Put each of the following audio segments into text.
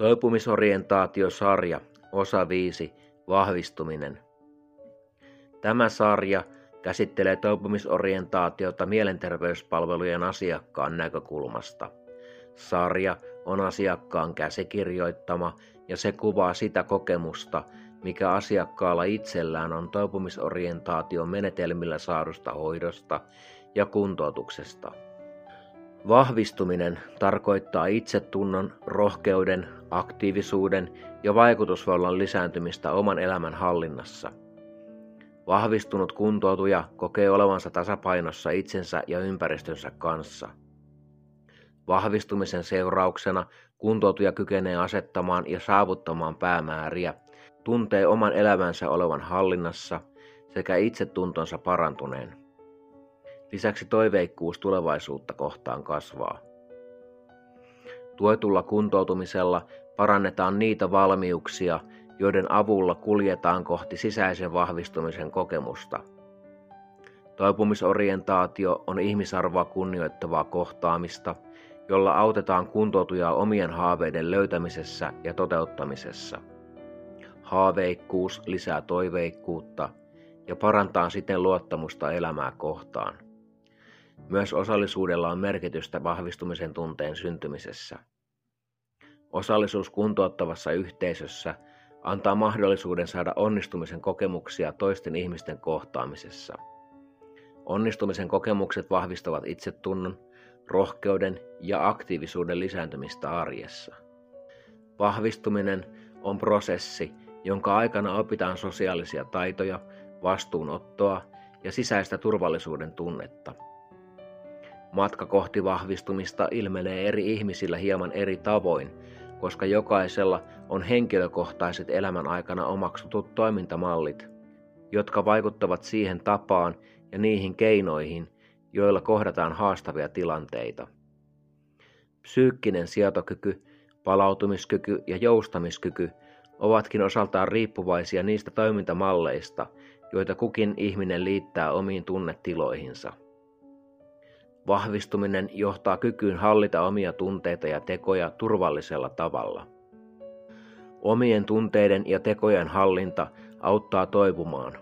Toipumisorientaatiosarja, osa 5, vahvistuminen. Tämä sarja käsittelee toipumisorientaatiota mielenterveyspalvelujen asiakkaan näkökulmasta. Sarja on asiakkaan käsikirjoittama ja se kuvaa sitä kokemusta, mikä asiakkaalla itsellään on toipumisorientaation menetelmillä saadusta hoidosta ja kuntoutuksesta. Vahvistuminen tarkoittaa itsetunnon, rohkeuden, aktiivisuuden ja vaikutusvallan lisääntymistä oman elämän hallinnassa. Vahvistunut kuntoutuja kokee olevansa tasapainossa itsensä ja ympäristönsä kanssa. Vahvistumisen seurauksena kuntoutuja kykenee asettamaan ja saavuttamaan päämääriä, tuntee oman elämänsä olevan hallinnassa sekä itsetuntonsa parantuneen. Lisäksi toiveikkuus tulevaisuutta kohtaan kasvaa. Tuetulla kuntoutumisella parannetaan niitä valmiuksia, joiden avulla kuljetaan kohti sisäisen vahvistumisen kokemusta. Toipumisorientaatio on ihmisarvoa kunnioittavaa kohtaamista, jolla autetaan kuntoutujaa omien haaveiden löytämisessä ja toteuttamisessa. Haaveikkuus lisää toiveikkuutta ja parantaa siten luottamusta elämää kohtaan. Myös osallisuudella on merkitystä vahvistumisen tunteen syntymisessä. Osallisuus kuntouttavassa yhteisössä antaa mahdollisuuden saada onnistumisen kokemuksia toisten ihmisten kohtaamisessa. Onnistumisen kokemukset vahvistavat itsetunnon, rohkeuden ja aktiivisuuden lisääntymistä arjessa. Vahvistuminen on prosessi, jonka aikana opitaan sosiaalisia taitoja, vastuunottoa ja sisäistä turvallisuuden tunnetta – Matka kohti vahvistumista ilmenee eri ihmisillä hieman eri tavoin, koska jokaisella on henkilökohtaiset elämän aikana omaksutut toimintamallit, jotka vaikuttavat siihen tapaan ja niihin keinoihin, joilla kohdataan haastavia tilanteita. Psyykkinen sietokyky, palautumiskyky ja joustamiskyky ovatkin osaltaan riippuvaisia niistä toimintamalleista, joita kukin ihminen liittää omiin tunnetiloihinsa. Vahvistuminen johtaa kykyyn hallita omia tunteita ja tekoja turvallisella tavalla. Omien tunteiden ja tekojen hallinta auttaa toipumaan.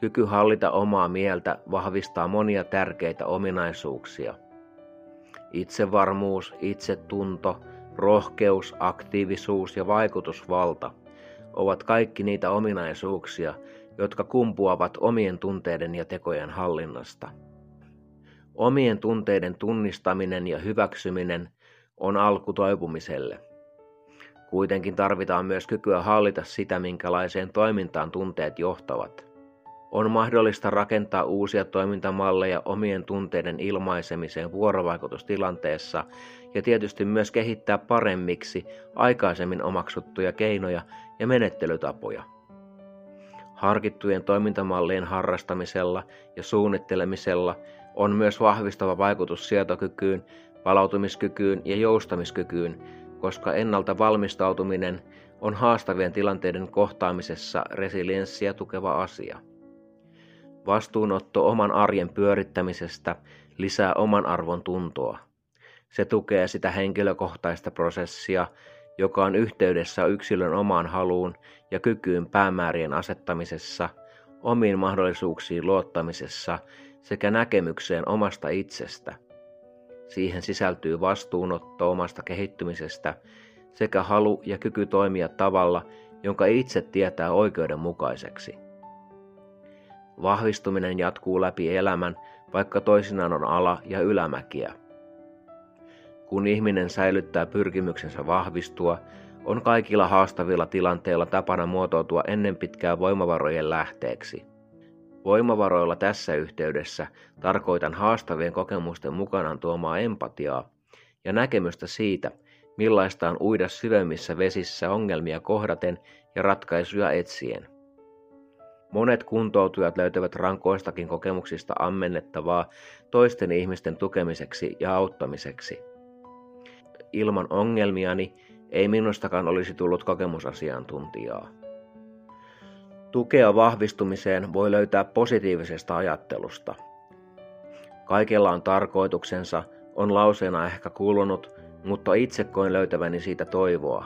Kyky hallita omaa mieltä vahvistaa monia tärkeitä ominaisuuksia. Itsevarmuus, itsetunto, rohkeus, aktiivisuus ja vaikutusvalta ovat kaikki niitä ominaisuuksia, jotka kumpuavat omien tunteiden ja tekojen hallinnasta. Omien tunteiden tunnistaminen ja hyväksyminen on alku toipumiselle. Kuitenkin tarvitaan myös kykyä hallita sitä, minkälaiseen toimintaan tunteet johtavat. On mahdollista rakentaa uusia toimintamalleja omien tunteiden ilmaisemiseen vuorovaikutustilanteessa ja tietysti myös kehittää paremmiksi aikaisemmin omaksuttuja keinoja ja menettelytapoja. Harkittujen toimintamallien harrastamisella ja suunnittelemisella on myös vahvistava vaikutus sietokykyyn, palautumiskykyyn ja joustamiskykyyn, koska ennalta valmistautuminen on haastavien tilanteiden kohtaamisessa resilienssiä tukeva asia. Vastuunotto oman arjen pyörittämisestä lisää oman arvon tuntoa. Se tukee sitä henkilökohtaista prosessia, joka on yhteydessä yksilön omaan haluun ja kykyyn päämäärien asettamisessa, omiin mahdollisuuksiin luottamisessa sekä näkemykseen omasta itsestä. Siihen sisältyy vastuunotto omasta kehittymisestä sekä halu ja kyky toimia tavalla, jonka itse tietää oikeudenmukaiseksi. Vahvistuminen jatkuu läpi elämän, vaikka toisinaan on ala- ja ylämäkiä. Kun ihminen säilyttää pyrkimyksensä vahvistua, on kaikilla haastavilla tilanteilla tapana muotoutua ennen pitkää voimavarojen lähteeksi – Voimavaroilla tässä yhteydessä tarkoitan haastavien kokemusten mukanaan tuomaa empatiaa ja näkemystä siitä, millaista on uida syvemmissä vesissä ongelmia kohdaten ja ratkaisuja etsien. Monet kuntoutujat löytävät rankoistakin kokemuksista ammennettavaa toisten ihmisten tukemiseksi ja auttamiseksi. Ilman ongelmiani ei minustakaan olisi tullut kokemusasiantuntijaa. Tukea vahvistumiseen voi löytää positiivisesta ajattelusta. Kaikella on tarkoituksensa, on lauseena ehkä kuulunut, mutta itse koin löytäväni siitä toivoa.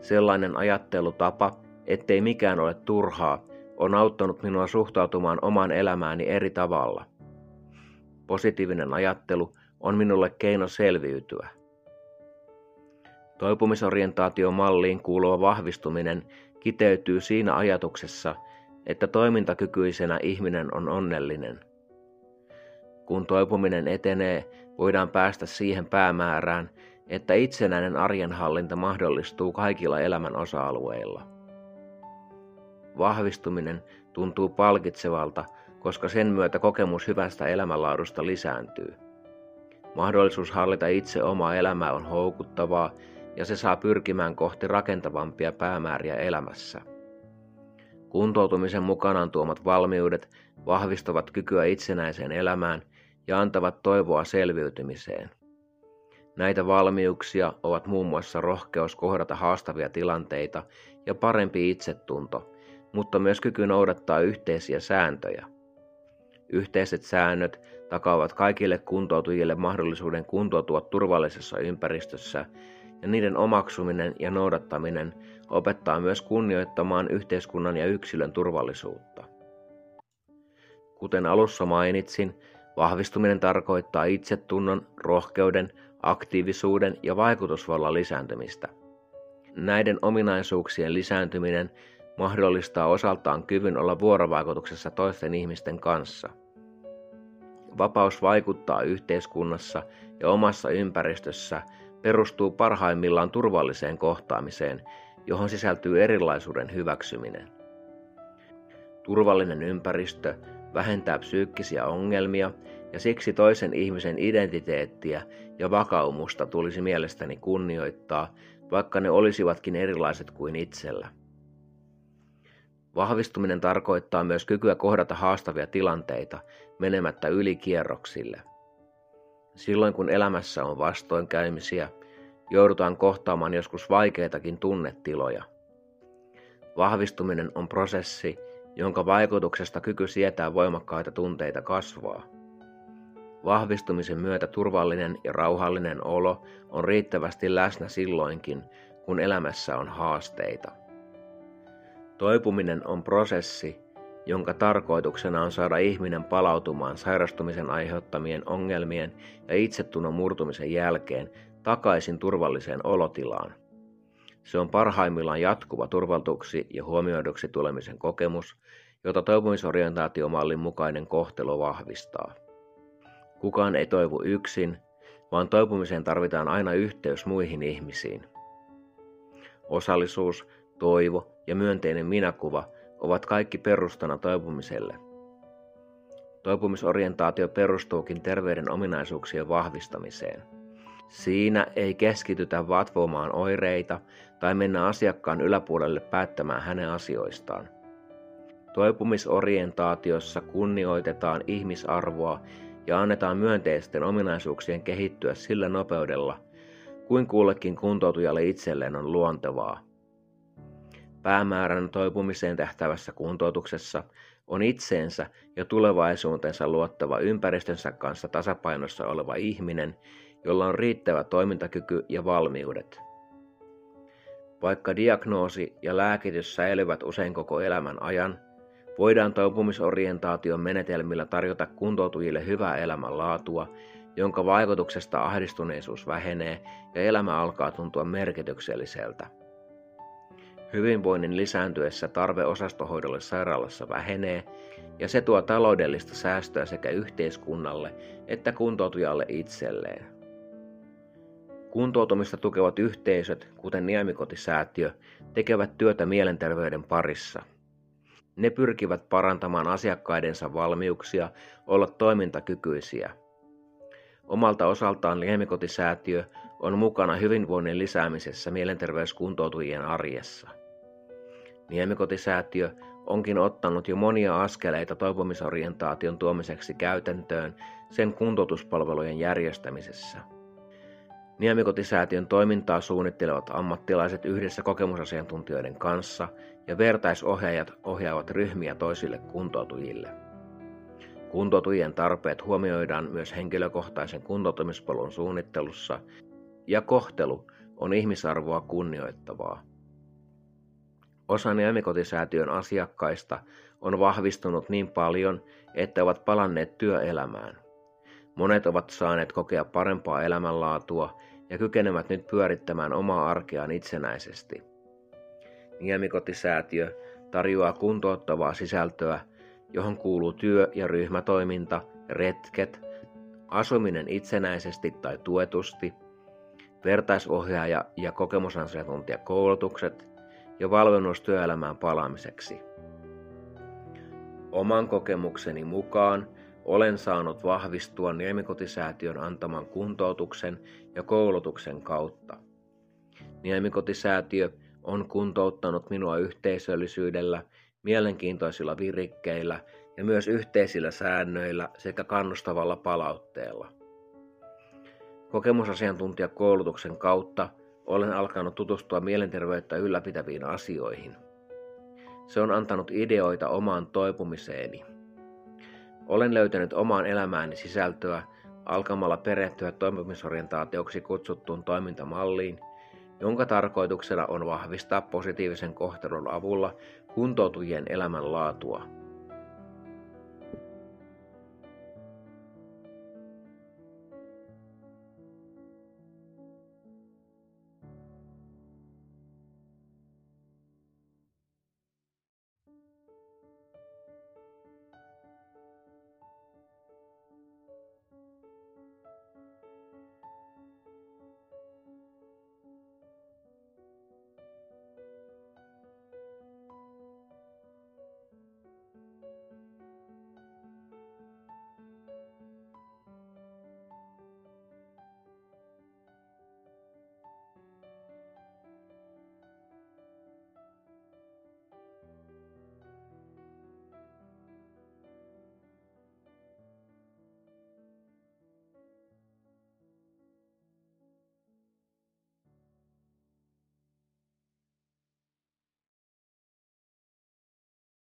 Sellainen ajattelutapa, ettei mikään ole turhaa, on auttanut minua suhtautumaan omaan elämääni eri tavalla. Positiivinen ajattelu on minulle keino selviytyä. Toipumisorientaatiomalliin kuuluva vahvistuminen kiteytyy siinä ajatuksessa, että toimintakykyisenä ihminen on onnellinen. Kun toipuminen etenee, voidaan päästä siihen päämäärään, että itsenäinen arjenhallinta mahdollistuu kaikilla elämän osa-alueilla. Vahvistuminen tuntuu palkitsevalta, koska sen myötä kokemus hyvästä elämänlaadusta lisääntyy. Mahdollisuus hallita itse omaa elämää on houkuttavaa ja se saa pyrkimään kohti rakentavampia päämääriä elämässä. Kuntoutumisen mukanaan tuomat valmiudet vahvistavat kykyä itsenäiseen elämään ja antavat toivoa selviytymiseen. Näitä valmiuksia ovat muun muassa rohkeus kohdata haastavia tilanteita ja parempi itsetunto, mutta myös kyky noudattaa yhteisiä sääntöjä. Yhteiset säännöt takaavat kaikille kuntoutujille mahdollisuuden kuntoutua turvallisessa ympäristössä ja niiden omaksuminen ja noudattaminen opettaa myös kunnioittamaan yhteiskunnan ja yksilön turvallisuutta. Kuten alussa mainitsin, vahvistuminen tarkoittaa itsetunnon, rohkeuden, aktiivisuuden ja vaikutusvallan lisääntymistä. Näiden ominaisuuksien lisääntyminen mahdollistaa osaltaan kyvyn olla vuorovaikutuksessa toisten ihmisten kanssa. Vapaus vaikuttaa yhteiskunnassa ja omassa ympäristössä perustuu parhaimmillaan turvalliseen kohtaamiseen, johon sisältyy erilaisuuden hyväksyminen. Turvallinen ympäristö vähentää psyykkisiä ongelmia ja siksi toisen ihmisen identiteettiä ja vakaumusta tulisi mielestäni kunnioittaa, vaikka ne olisivatkin erilaiset kuin itsellä. Vahvistuminen tarkoittaa myös kykyä kohdata haastavia tilanteita menemättä ylikierroksille – Silloin kun elämässä on vastoinkäymisiä, joudutaan kohtaamaan joskus vaikeitakin tunnetiloja. Vahvistuminen on prosessi, jonka vaikutuksesta kyky sietää voimakkaita tunteita kasvaa. Vahvistumisen myötä turvallinen ja rauhallinen olo on riittävästi läsnä silloinkin, kun elämässä on haasteita. Toipuminen on prosessi, jonka tarkoituksena on saada ihminen palautumaan sairastumisen aiheuttamien ongelmien ja itsetunnon murtumisen jälkeen takaisin turvalliseen olotilaan. Se on parhaimmillaan jatkuva turvaltuksi ja huomioiduksi tulemisen kokemus, jota toipumisorientaatiomallin mukainen kohtelu vahvistaa. Kukaan ei toivu yksin, vaan toipumiseen tarvitaan aina yhteys muihin ihmisiin. Osallisuus, toivo ja myönteinen minäkuva – ovat kaikki perustana toipumiselle. Toipumisorientaatio perustuukin terveyden ominaisuuksien vahvistamiseen. Siinä ei keskitytä vatvomaan oireita tai mennä asiakkaan yläpuolelle päättämään hänen asioistaan. Toipumisorientaatiossa kunnioitetaan ihmisarvoa ja annetaan myönteisten ominaisuuksien kehittyä sillä nopeudella, kuin kullekin kuntoutujalle itselleen on luontevaa. Päämäärän toipumiseen tähtävässä kuntoutuksessa on itseensä ja tulevaisuutensa luottava ympäristönsä kanssa tasapainossa oleva ihminen, jolla on riittävä toimintakyky ja valmiudet. Vaikka diagnoosi ja lääkitys säilyvät usein koko elämän ajan, voidaan toipumisorientaation menetelmillä tarjota kuntoutujille hyvää elämänlaatua, jonka vaikutuksesta ahdistuneisuus vähenee ja elämä alkaa tuntua merkitykselliseltä. Hyvinvoinnin lisääntyessä tarve osastohoidolle sairaalassa vähenee ja se tuo taloudellista säästöä sekä yhteiskunnalle että kuntoutujalle itselleen. Kuntoutumista tukevat yhteisöt, kuten Niemikotisäätiö, tekevät työtä mielenterveyden parissa. Ne pyrkivät parantamaan asiakkaidensa valmiuksia olla toimintakykyisiä. Omalta osaltaan Niemikotisäätiö on mukana hyvinvoinnin lisäämisessä mielenterveyskuntoutujien arjessa. Niemikotisäätiö onkin ottanut jo monia askeleita toipumisorientaation tuomiseksi käytäntöön sen kuntoutuspalvelujen järjestämisessä. Niemikotisäätiön toimintaa suunnittelevat ammattilaiset yhdessä kokemusasiantuntijoiden kanssa ja vertaisohjaajat ohjaavat ryhmiä toisille kuntoutujille. Kuntoutujien tarpeet huomioidaan myös henkilökohtaisen kuntoutumispolun suunnittelussa ja kohtelu on ihmisarvoa kunnioittavaa. Osa Niemikotisäätiön asiakkaista on vahvistunut niin paljon, että ovat palanneet työelämään. Monet ovat saaneet kokea parempaa elämänlaatua ja kykenevät nyt pyörittämään omaa arkeaan itsenäisesti. Niemikotisäätiö tarjoaa kuntouttavaa sisältöä, johon kuuluu työ- ja ryhmätoiminta, retket, asuminen itsenäisesti tai tuetusti, vertaisohjaaja- ja kokemusasiantuntijakoulutukset ja valmennus työelämään palaamiseksi. Oman kokemukseni mukaan olen saanut vahvistua Niemikotisäätiön antaman kuntoutuksen ja koulutuksen kautta. Niemikotisäätiö on kuntouttanut minua yhteisöllisyydellä, mielenkiintoisilla virikkeillä ja myös yhteisillä säännöillä sekä kannustavalla palautteella. Kokemusasiantuntijakoulutuksen kautta olen alkanut tutustua mielenterveyttä ylläpitäviin asioihin. Se on antanut ideoita omaan toipumiseeni. Olen löytänyt omaan elämääni sisältöä alkamalla perehtyä toimimisorientaatioksi kutsuttuun toimintamalliin, jonka tarkoituksena on vahvistaa positiivisen kohtelun avulla kuntoutujien elämänlaatua.